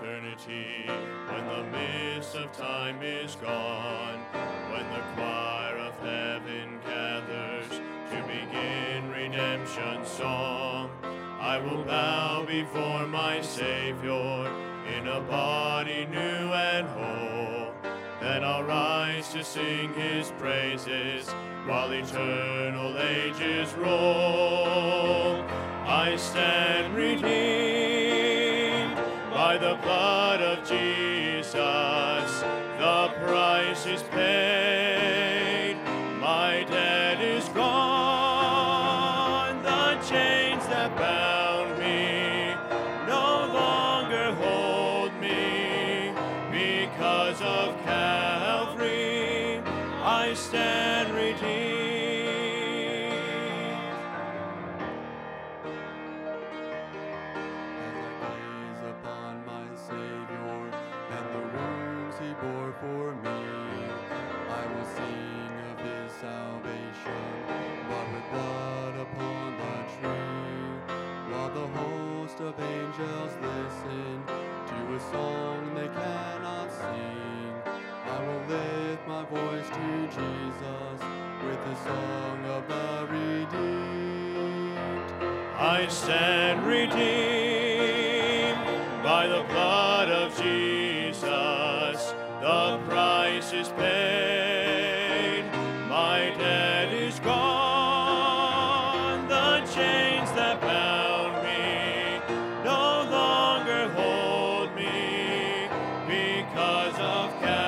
eternity, when the mist of time is gone, when the choir of heaven gathers to begin redemption's song, I will bow before my Savior in a body new and whole. Then I'll rise to sing his praises while eternal ages roll. I stand redeemed by the blood of Jesus. The price is paid. My debt is gone. The chains that bound me no longer hold me because of Calvary. I stand song they cannot sing, I will lift my voice to Jesus with the song of the redeemed. I stand redeemed by the blood of Jesus. The price is paid. of Calvary.